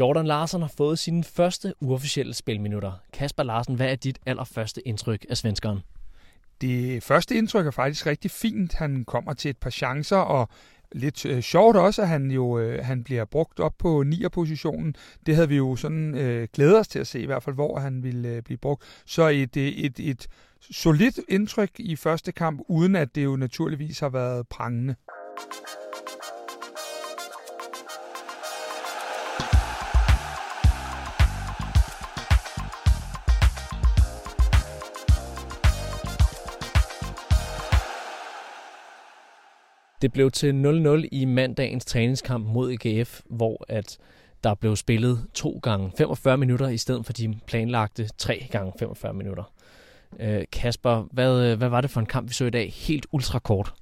Jordan Larsen har fået sine første uofficielle spilminutter. Kasper Larsen, hvad er dit allerførste indtryk af svenskeren? Det første indtryk er faktisk rigtig fint. Han kommer til et par chancer, og lidt øh, sjovt også, at han jo øh, han bliver brugt op på 9'er positionen. Det havde vi jo sådan øh, glædet os til at se, i hvert fald hvor han ville øh, blive brugt. Så et, et, et, et solidt indtryk i første kamp, uden at det jo naturligvis har været prangende. Det blev til 0-0 i mandagens træningskamp mod EGF, hvor at der blev spillet to gange 45 minutter i stedet for de planlagte tre gange 45 minutter. Øh, Kasper, hvad, øh, hvad var det for en kamp, vi så i dag? Helt ultra kort.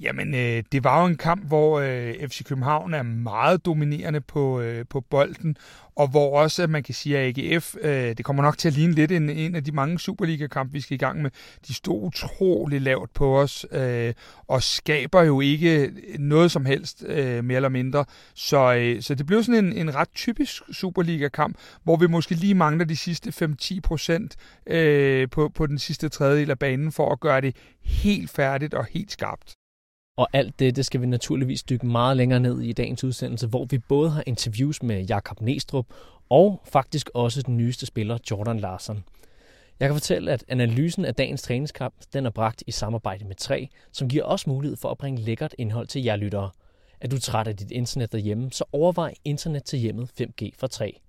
Jamen, øh, det var jo en kamp, hvor øh, FC København er meget dominerende på, øh, på bolden, og hvor også, man kan sige, at AGF, øh, det kommer nok til at ligne lidt en, en af de mange Superliga-kampe, vi skal i gang med, de stod utrolig lavt på os, øh, og skaber jo ikke noget som helst, øh, mere eller mindre. Så, øh, så det blev sådan en, en ret typisk Superliga-kamp, hvor vi måske lige mangler de sidste 5-10 procent øh, på, på den sidste tredjedel af banen, for at gøre det helt færdigt og helt skarpt. Og alt det, det skal vi naturligvis dykke meget længere ned i dagens udsendelse, hvor vi både har interviews med Jakob Næstrup og faktisk også den nyeste spiller, Jordan Larsen. Jeg kan fortælle, at analysen af dagens træningskamp den er bragt i samarbejde med 3, som giver os mulighed for at bringe lækkert indhold til jer lyttere. Er du træt af dit internet derhjemme, så overvej internet til hjemmet 5G fra 3.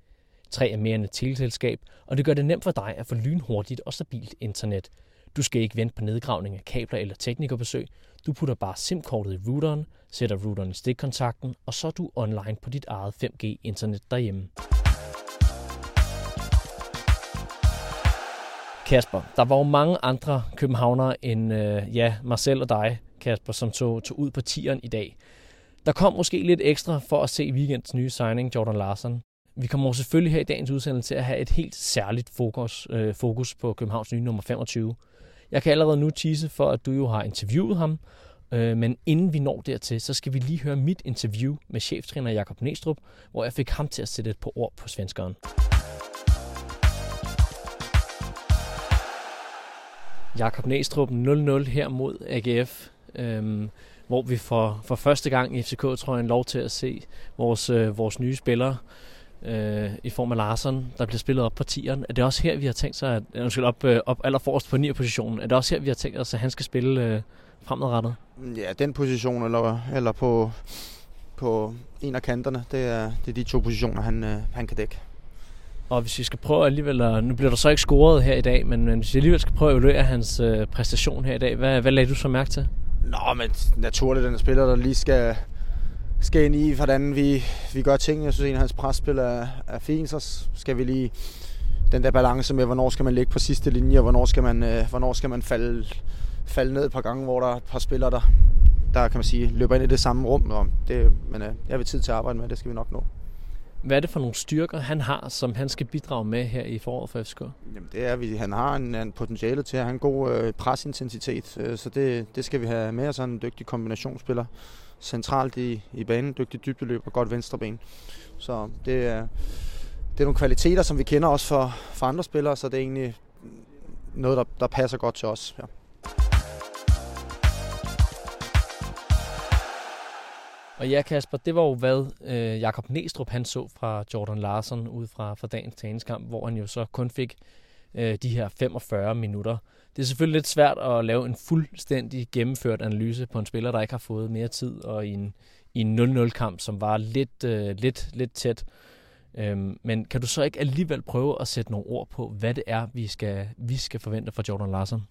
3 er mere end et teleselskab, og det gør det nemt for dig at få lynhurtigt og stabilt internet. Du skal ikke vente på nedgravning af kabler eller teknikerbesøg. Du putter bare SIM-kortet i routeren, sætter routeren i stikkontakten, og så er du online på dit eget 5G-internet derhjemme. Kasper, der var jo mange andre københavnere end øh, ja, mig selv og dig, Kasper, som tog, tog ud på tieren i dag. Der kom måske lidt ekstra for at se weekends nye signing, Jordan Larsen. Vi kommer selvfølgelig her i dagens udsendelse til at have et helt særligt fokus, øh, fokus på Københavns nye nummer 25. Jeg kan allerede nu tease for, at du jo har interviewet ham, øh, men inden vi når dertil, så skal vi lige høre mit interview med cheftræner Jakob Næstrup, hvor jeg fik ham til at sætte et par ord på svenskeren. Jakob Næstrup 0-0 her mod AGF, øhm, hvor vi for, for første gang i FCK tror jeg lov til at se vores, øh, vores nye spillere øh, i form af Larsen, der bliver spillet op på tieren. Er det også her, vi har tænkt sig, at øh, undskyld, op, øh, op allerforrest på 9. positionen, er det også her, vi har tænkt os, at han skal spille øh, fremadrettet? Ja, den position, eller, eller på, på en af kanterne, det er, det er de to positioner, han, øh, han kan dække. Og hvis vi skal prøve alligevel, at, nu bliver der så ikke scoret her i dag, men, men hvis vi alligevel skal prøve at evaluere hans øh, præstation her i dag, hvad, hvad lagde du så mærke til? Nå, men naturligt, den spiller, der lige skal, skal ind i, hvordan vi, vi gør ting. Jeg synes, at hans presspil er, er fint, så skal vi lige den der balance med, hvornår skal man ligge på sidste linje, og hvornår skal man, øh, hvornår skal man falde, falde ned et par gange, hvor der er et par spillere, der, der kan man sige, løber ind i det samme rum. Og det, men øh, jeg vil tid til at arbejde med, det skal vi nok nå. Hvad er det for nogle styrker, han har, som han skal bidrage med her i foråret for FCK? Jamen, det er, at han har en, en potentiale til at have en god øh, presintensitet, øh, så det, det skal vi have med os. en dygtig kombinationsspiller centralt i, i banen, dygtig dybdeløb og godt venstreben. Så det er, det er nogle kvaliteter, som vi kender også for, for andre spillere, så det er egentlig noget, der, der passer godt til os. Ja. Og ja, Kasper, det var jo hvad øh, Jakob Næstrup han så fra Jordan Larsen ud fra, fra dagens træningskamp, hvor han jo så kun fik øh, de her 45 minutter. Det er selvfølgelig lidt svært at lave en fuldstændig gennemført analyse på en spiller, der ikke har fået mere tid, og i en, i en 0-0-kamp, som var lidt, øh, lidt, lidt tæt. Øhm, men kan du så ikke alligevel prøve at sætte nogle ord på, hvad det er, vi skal, vi skal forvente fra Jordan Larsen?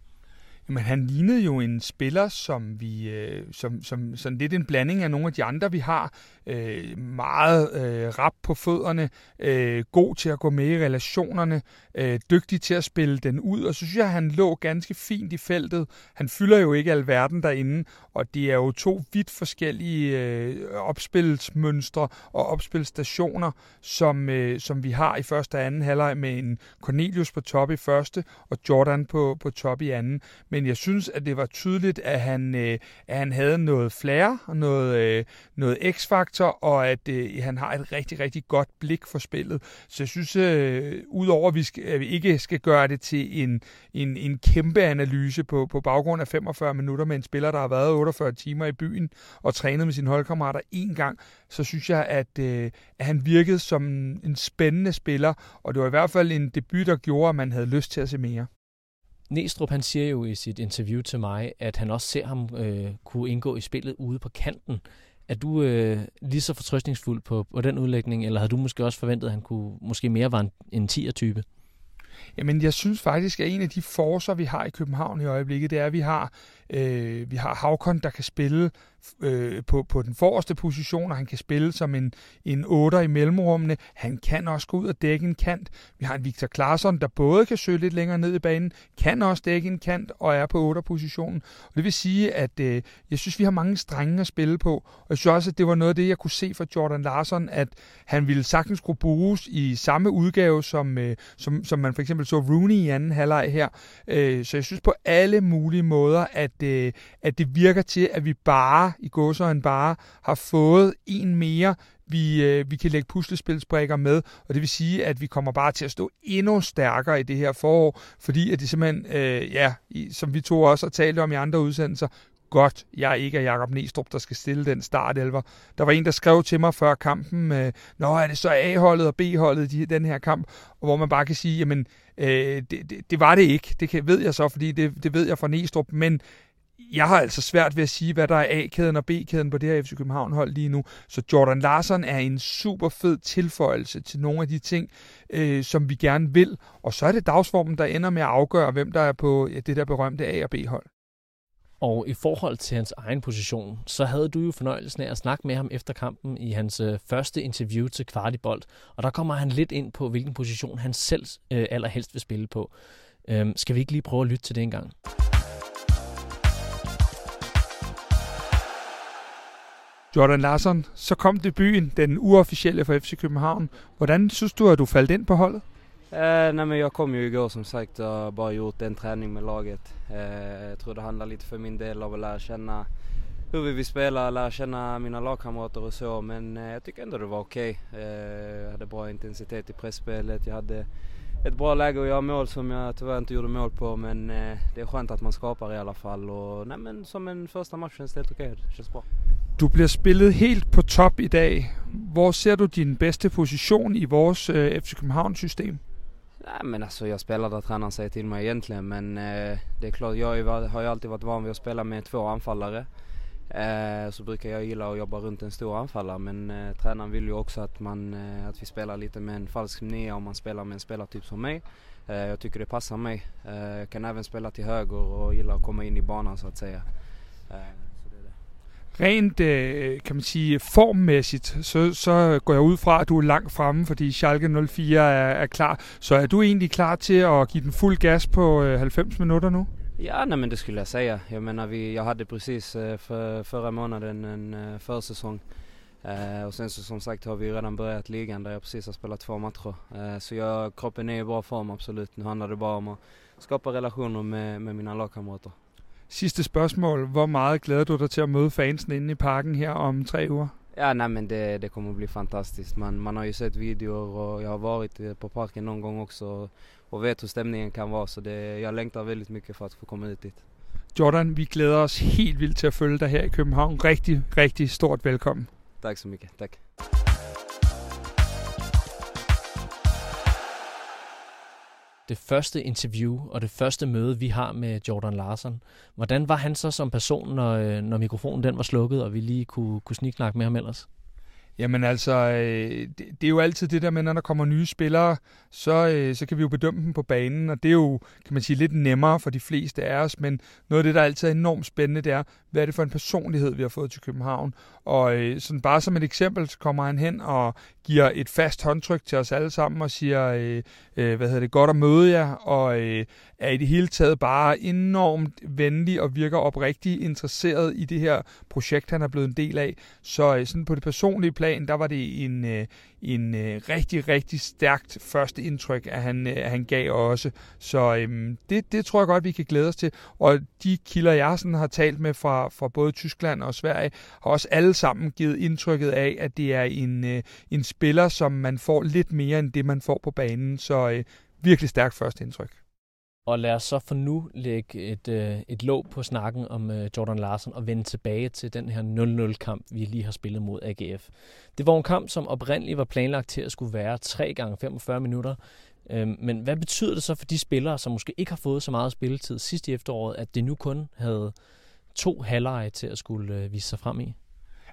Jamen, han lignede jo en spiller, som vi, øh, som, som sådan lidt en blanding af nogle af de andre, vi har. Øh, meget øh, rap på fødderne, øh, god til at gå med i relationerne, øh, dygtig til at spille den ud, og så synes jeg, at han lå ganske fint i feltet. Han fylder jo ikke alverden derinde, og det er jo to vidt forskellige øh, opspilsmønstre og opspilstationer, som, øh, som vi har i første og anden halvleg med en Cornelius på top i første, og Jordan på, på top i anden men jeg synes, at det var tydeligt, at han, øh, at han havde noget flair, noget, øh, noget x-faktor, og at øh, han har et rigtig, rigtig godt blik for spillet. Så jeg synes, øh, udover at vi, skal, at vi ikke skal gøre det til en, en, en kæmpe analyse på, på baggrund af 45 minutter med en spiller, der har været 48 timer i byen og trænet med sine holdkammerater en gang, så synes jeg, at, øh, at han virkede som en spændende spiller, og det var i hvert fald en debut, der gjorde, at man havde lyst til at se mere. Næstrup han siger jo i sit interview til mig, at han også ser ham øh, kunne indgå i spillet ude på kanten. Er du øh, lige så fortrøstningsfuld på, på den udlægning, eller havde du måske også forventet, at han kunne måske mere var en, en 10'er-type? Jamen, jeg synes faktisk, at en af de forser, vi har i København i øjeblikket, det er, at vi har, øh, vi har Havkon, der kan spille øh, på, på den forreste position, og han kan spille som en, en 8'er i mellemrummene. Han kan også gå ud og dække en kant. Vi har en Victor Claesson, der både kan søge lidt længere ned i banen, kan også dække en kant og er på positionen. Og det vil sige, at øh, jeg synes, vi har mange strenge at spille på. Og jeg synes også, at det var noget af det, jeg kunne se fra Jordan Larson, at han ville sagtens kunne bruges i samme udgave, som, øh, som, som man for eksempel så Rooney i anden halvleg her. Øh, så jeg synes på alle mulige måder, at, øh, at det virker til, at vi bare i gåsøjne bare har fået en mere, vi, øh, vi kan lægge puslespilsbrikker med, og det vil sige, at vi kommer bare til at stå endnu stærkere i det her forår, fordi at det simpelthen, øh, ja, som vi to også har talt om i andre udsendelser, godt, jeg ikke er Jakob Næstrup, der skal stille den startelver. Der var en, der skrev til mig før kampen, øh, Nå, er det så A-holdet og B-holdet i den her kamp? Og hvor man bare kan sige, jamen, øh, det, det, det var det ikke. Det kan, ved jeg så, fordi det, det ved jeg fra Næstrup, men jeg har altså svært ved at sige, hvad der er A-kæden og B-kæden på det her FC København-hold lige nu. Så Jordan Larsen er en super fed tilføjelse til nogle af de ting, øh, som vi gerne vil. Og så er det dagsformen, der ender med at afgøre, hvem der er på ja, det der berømte A- og B-hold. Og i forhold til hans egen position, så havde du jo fornøjelsen af at snakke med ham efter kampen i hans øh, første interview til Kvartibolt. Og der kommer han lidt ind på, hvilken position han selv øh, allerhelst vil spille på. Øhm, skal vi ikke lige prøve at lytte til det en gang? Jordan Larsson, så kom debuten, den uofficielle for FC København. Hvordan synes du, at du faldt ind på holdet? Eh, nej men jag kom ju igår som sagt och bara gjort en träning med laget. Eh, jag tror det handlar lite för min del av att lära känna hur vi vill spela, lära känna mina lagkamrater och så. Men eh, uh, jag tycker ändå det var okej. Okay. Eh, jag hade bra intensitet i pressspelet. Jag hade ett bra läge att göra mål som jag tyvärr inte gjorde mål på. Men uh, det är skönt att man skapar i alla fall. Och nej men som en första match känns det helt okej. Okay. Det känns bra. Du bliver spillet helt på top i dag. Hvor ser du din bedste position i vores øh, FC København-system? Nej men alltså jag spelar där tränaren säger till mig egentligen men eh, det är klart jag har ju alltid varit van vid att spela med två anfallare. Eh, øh, så brukar jag gilla att jobba runt en stor anfallare men øh, eh, tränaren vill ju också att, man, eh, att vi spelar lite med en falsk nia om man spelar med en spelartyp som mig. Eh, jag tycker det passar mig. Eh, jag kan även spela till höger och gillar att komma in i banan så att säga. Rent, øh, kan man sige, formmæssigt, så, så går jeg ud fra, at du er langt fremme, fordi Schalke 04 er, er klar. Så er du egentlig klar til at give den fuld gas på øh, 90 minutter nu? Ja, nej, men det skulle jag säga. Jag menar, vi, jag hade precis øh, för, förra månaden en øh, försäsong. Eh, øh, och sen så som sagt har vi redan börjat ligan där jag precis har spelat två matcher. Eh, så jag, kroppen är i bra form absolut. Nu handlar det bara om att skapa relationer med, med mina lagkamrater. Sidste spørgsmål. Hvor meget glæder du dig til at møde fansen inde i parken her om tre uger? Ja, nej, men det, det kommer bli fantastiskt. Man, man har ju sett videor och jag har varit på parken någon gång också och vet hur stämningen kan vara. Så det, jag längtar väldigt mycket för att få komma ut dit. Jordan, vi glæder os helt vildt til at følge dig her i København. Rigtig, rigtig stort velkommen. Tak så mycket. Tak. Det første interview og det første møde, vi har med Jordan Larsen. Hvordan var han så som person, når, øh, når mikrofonen den var slukket, og vi lige kunne, kunne sniksnakke med ham ellers? Jamen altså, øh, det, det er jo altid det der med, når der kommer nye spillere, så, øh, så kan vi jo bedømme dem på banen, og det er jo, kan man sige, lidt nemmere for de fleste af os, men noget af det, der altid er enormt spændende, det er, hvad er det for en personlighed, vi har fået til København? Og øh, sådan bare som et eksempel, så kommer han hen og giver et fast håndtryk til os alle sammen og siger, øh, øh, hvad hedder det, godt at møde jer, og øh, er i det hele taget bare enormt venlig og virker oprigtigt interesseret i det her projekt, han er blevet en del af. Så øh, sådan på det personlige plan, der var det en, øh, en øh, rigtig, rigtig stærkt første indtryk, at han, at han gav også. Så øhm, det, det tror jeg godt, vi kan glæde os til. Og de kilder, jeg sådan har talt med fra, fra både Tyskland og Sverige, har også alle sammen givet indtrykket af, at det er en, en spiller, som man får lidt mere end det, man får på banen. Så øh, virkelig stærkt første indtryk. Og lad os så for nu lægge et, øh, et låg på snakken om øh, Jordan Larsen og vende tilbage til den her 0-0-kamp, vi lige har spillet mod AGF. Det var en kamp, som oprindeligt var planlagt til at skulle være 3 gange 45 minutter. Øh, men hvad betyder det så for de spillere, som måske ikke har fået så meget spilletid sidst i efteråret, at det nu kun havde to halvleje til at skulle øh, vise sig frem i?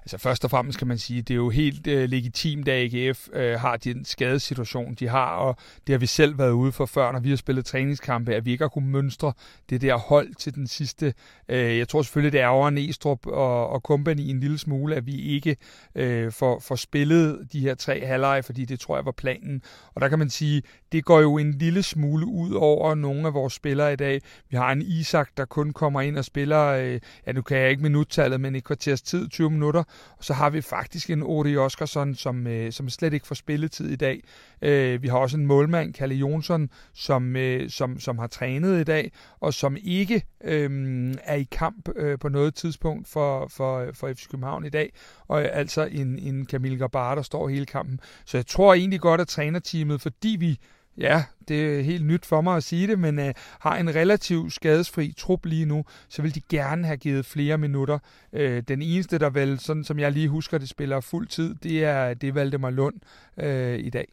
Altså først og fremmest kan man sige, det er jo helt øh, legitimt, at AGF øh, har den skadesituation, de har, og det har vi selv været ude for før, når vi har spillet træningskampe, at vi ikke har kunnet mønstre det der hold til den sidste. Øh, jeg tror selvfølgelig, det er over Næstrup og, og company en lille smule, at vi ikke øh, får, får spillet de her tre halvleje, fordi det tror jeg var planen. Og der kan man sige, det går jo en lille smule ud over nogle af vores spillere i dag. Vi har en Isak, der kun kommer ind og spiller, øh, ja nu kan jeg ikke minuttallet, men et kvarters tid, 20 minutter, og så har vi faktisk en Odi Oskarsson, som, øh, som slet ikke får spilletid i dag. Øh, vi har også en målmand, Kalle Jonsson, som, øh, som, som har trænet i dag, og som ikke øh, er i kamp øh, på noget tidspunkt for, for, for FC København i dag. Og øh, altså en, en Camille Gabar, der står hele kampen. Så jeg tror egentlig godt, at trænerteamet, fordi vi ja, det er helt nyt for mig at sige det, men øh, har en relativt skadesfri trup lige nu, så vil de gerne have givet flere minutter. Øh, den eneste, der vel, sådan som jeg lige husker, det spiller fuld tid, det er, det Valdemar Lund øh, i dag.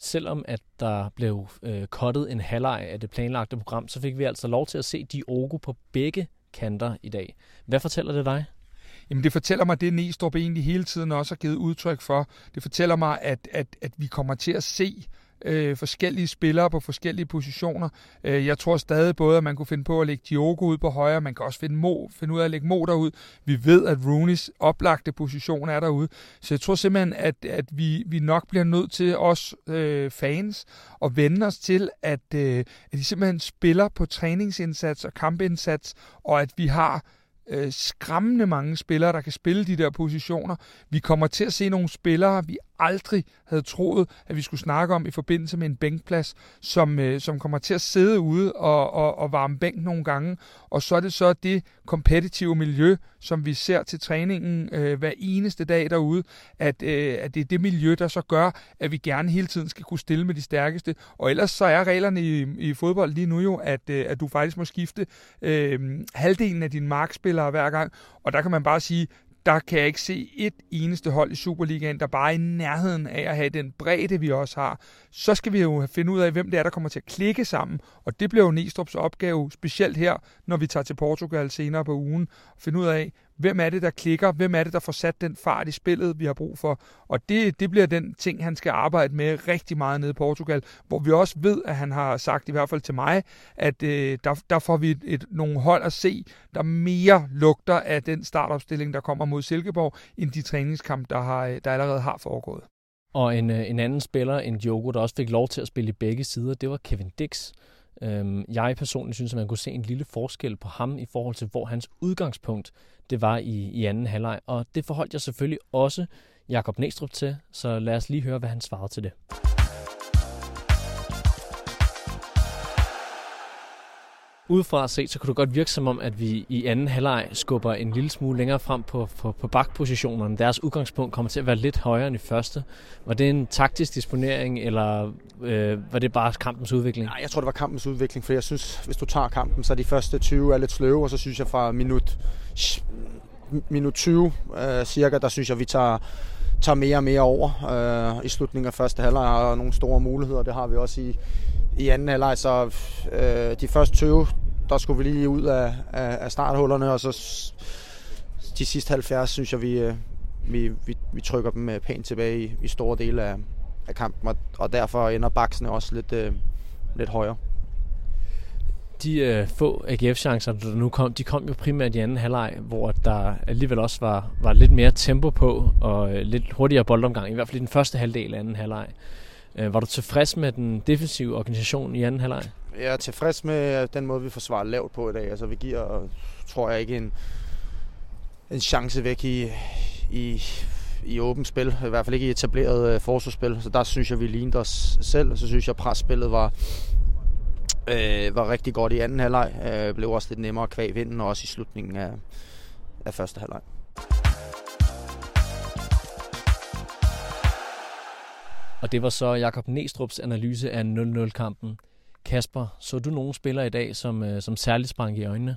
Selvom at der blev øh, kottet en halvleg af det planlagte program, så fik vi altså lov til at se Diogo på begge kanter i dag. Hvad fortæller det dig? Jamen det fortæller mig det, Næstrup egentlig hele tiden også har givet udtryk for. Det fortæller mig, at, at, at vi kommer til at se øh, forskellige spillere på forskellige positioner. Øh, jeg tror stadig både, at man kunne finde på at lægge Diogo ud på højre, man kan også finde, Mo, finde ud af at lægge Mo derud. Vi ved, at Rooney's oplagte position er derude. Så jeg tror simpelthen, at, at vi, vi nok bliver nødt til os øh, fans at vende os til, at, øh, at de simpelthen spiller på træningsindsats og kampindsats, og at vi har øh, skræmmende mange spillere, der kan spille de der positioner. Vi kommer til at se nogle spillere, vi aldrig havde troet, at vi skulle snakke om i forbindelse med en bænkplads, som, øh, som kommer til at sidde ude og, og, og varme bænk nogle gange. Og så er det så det kompetitive miljø, som vi ser til træningen øh, hver eneste dag derude, at, øh, at det er det miljø, der så gør, at vi gerne hele tiden skal kunne stille med de stærkeste. Og ellers så er reglerne i, i fodbold lige nu jo, at, øh, at du faktisk må skifte øh, halvdelen af dine markspillere hver gang. Og der kan man bare sige, der kan jeg ikke se et eneste hold i Superligaen, der bare er i nærheden af at have den bredde, vi også har. Så skal vi jo finde ud af, hvem det er, der kommer til at klikke sammen. Og det bliver jo Næstrup's opgave, specielt her, når vi tager til Portugal senere på ugen. Finde ud af, Hvem er det, der klikker? Hvem er det, der får sat den fart i spillet, vi har brug for? Og det, det bliver den ting, han skal arbejde med rigtig meget nede i Portugal, hvor vi også ved, at han har sagt, i hvert fald til mig, at øh, der, der får vi et, et, nogle hold at se, der mere lugter af den startopstilling, der kommer mod Silkeborg, end de træningskamp, der, har, øh, der allerede har foregået. Og en, øh, en anden spiller en Diogo, der også fik lov til at spille i begge sider, det var Kevin Dix. Øhm, jeg personligt synes, at man kunne se en lille forskel på ham i forhold til, hvor hans udgangspunkt det var i, i anden halvleg. Og det forholdt jeg selvfølgelig også Jakob Næstrup til, så lad os lige høre, hvad han svarede til det. Udefra set, så kunne det godt virke som om, at vi i anden halvleg skubber en lille smule længere frem på, på, på bakpositionerne. Deres udgangspunkt kommer til at være lidt højere end i første. Var det en taktisk disponering, eller øh, var det bare kampens udvikling? Nej, jeg tror, det var kampens udvikling, for jeg synes, hvis du tager kampen, så er de første 20 er lidt sløve, og så synes jeg fra minut, minut 20 øh, cirka, der synes jeg, vi tager tager mere og mere over øh, i slutningen af første halvleg har nogle store muligheder. Det har vi også i, i anden halvleg, så øh, de første 20, der skulle vi lige ud af, af, af starthullerne, og så de sidste 70, synes jeg, vi, øh, vi, vi, vi trykker dem øh, pænt tilbage i, i store dele af, af kampen, og, og derfor ender baksene også lidt, øh, lidt højere. De øh, få AGF-chancer, der nu kom, de kom jo primært i anden halvleg, hvor der alligevel også var, var lidt mere tempo på, og øh, lidt hurtigere boldomgang, i hvert fald i den første halvdel af anden halvleg. Øh, Øh, var du tilfreds med den defensive organisation i anden halvleg? Jeg er tilfreds med øh, den måde, vi forsvarer lavt på i dag. Altså, vi giver, øh, tror jeg, ikke en, en chance væk i, i, i åbent spil, i hvert fald ikke i etableret øh, forsvarsspil. Så der synes jeg, vi lignede os selv, og så synes jeg, presspillet var, øh, var rigtig godt i anden halvleg. Øh, blev også lidt nemmere kvæg vinden, og også i slutningen af, af første halvleg. Og det var så Jakob Næstrup's analyse af 0-0-kampen. Kasper, så du nogle spillere i dag, som, øh, som særligt sprang i øjnene?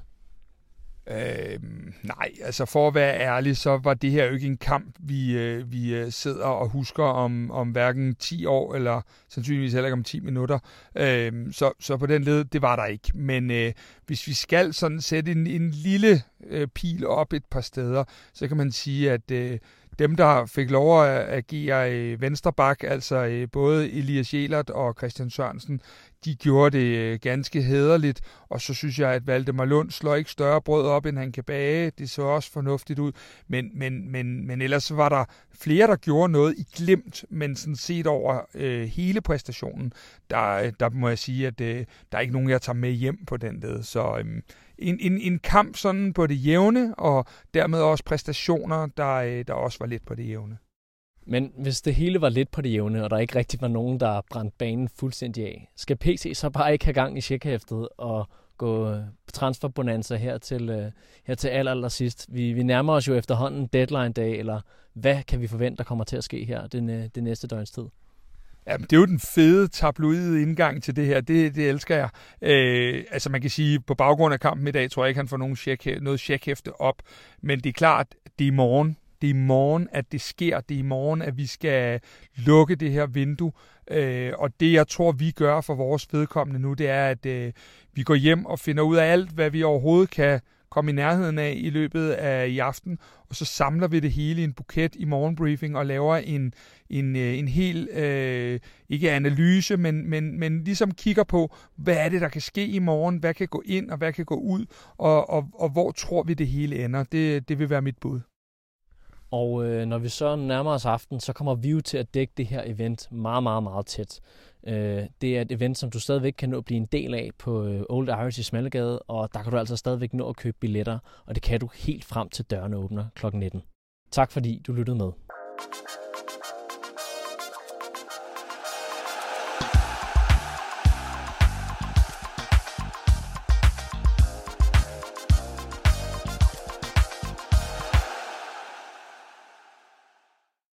Øh, nej, altså for at være ærlig, så var det her jo ikke en kamp, vi, øh, vi øh, sidder og husker om, om hverken 10 år, eller sandsynligvis heller ikke om 10 minutter. Øh, så, så på den led, det var der ikke. Men øh, hvis vi skal sådan sætte en, en lille øh, pil op et par steder, så kan man sige, at øh, dem, der fik lov at agere øh, venstreback, altså øh, både Elias Jelert og Christian Sørensen, de gjorde det øh, ganske hederligt, og så synes jeg, at Valdemar Lund slår ikke større brød op, end han kan bage. Det så også fornuftigt ud, men, men, men, men ellers var der flere, der gjorde noget i glemt, men sådan set over øh, hele præstationen, der, øh, der må jeg sige, at øh, der er ikke nogen, jeg tager med hjem på den led. Så øh, en, en, en kamp sådan på det jævne, og dermed også præstationer, der, øh, der også var lidt på det jævne. Men hvis det hele var lidt på det jævne, og der ikke rigtig var nogen, der brændte banen fuldstændig af, skal PC så bare ikke have gang i checkhæftet og gå øh, transferbonanza her til, øh, her til aller, aller sidst. Vi, vi nærmer os jo efterhånden deadline dag, eller hvad kan vi forvente, der kommer til at ske her den, øh, den næste døgns tid? Jamen, det er jo den fede tabloide indgang til det her. Det, det elsker jeg. Øh, altså, man kan sige, på baggrund af kampen i dag, tror jeg ikke, han får nogen check, noget checkhæfte op. Men det er klart, det er i morgen. Det er i morgen, at det sker. Det er i morgen, at vi skal lukke det her vindue. Øh, og det, jeg tror, vi gør for vores vedkommende nu, det er, at øh, vi går hjem og finder ud af alt, hvad vi overhovedet kan komme i nærheden af i løbet af i aften, og så samler vi det hele i en buket i morgenbriefing og laver en, en, øh, en hel, øh, ikke analyse, men, men, men ligesom kigger på, hvad er det, der kan ske i morgen, hvad kan gå ind og hvad kan gå ud, og, og, og hvor tror vi det hele ender. Det, det vil være mit bud. Og øh, når vi så nærmer os aften, så kommer vi jo til at dække det her event meget, meget, meget tæt. Øh, det er et event, som du stadigvæk kan nå at blive en del af på øh, Old Irish i Smallegade, og der kan du altså stadigvæk nå at købe billetter, og det kan du helt frem til dørene åbner kl. 19. Tak fordi du lyttede med.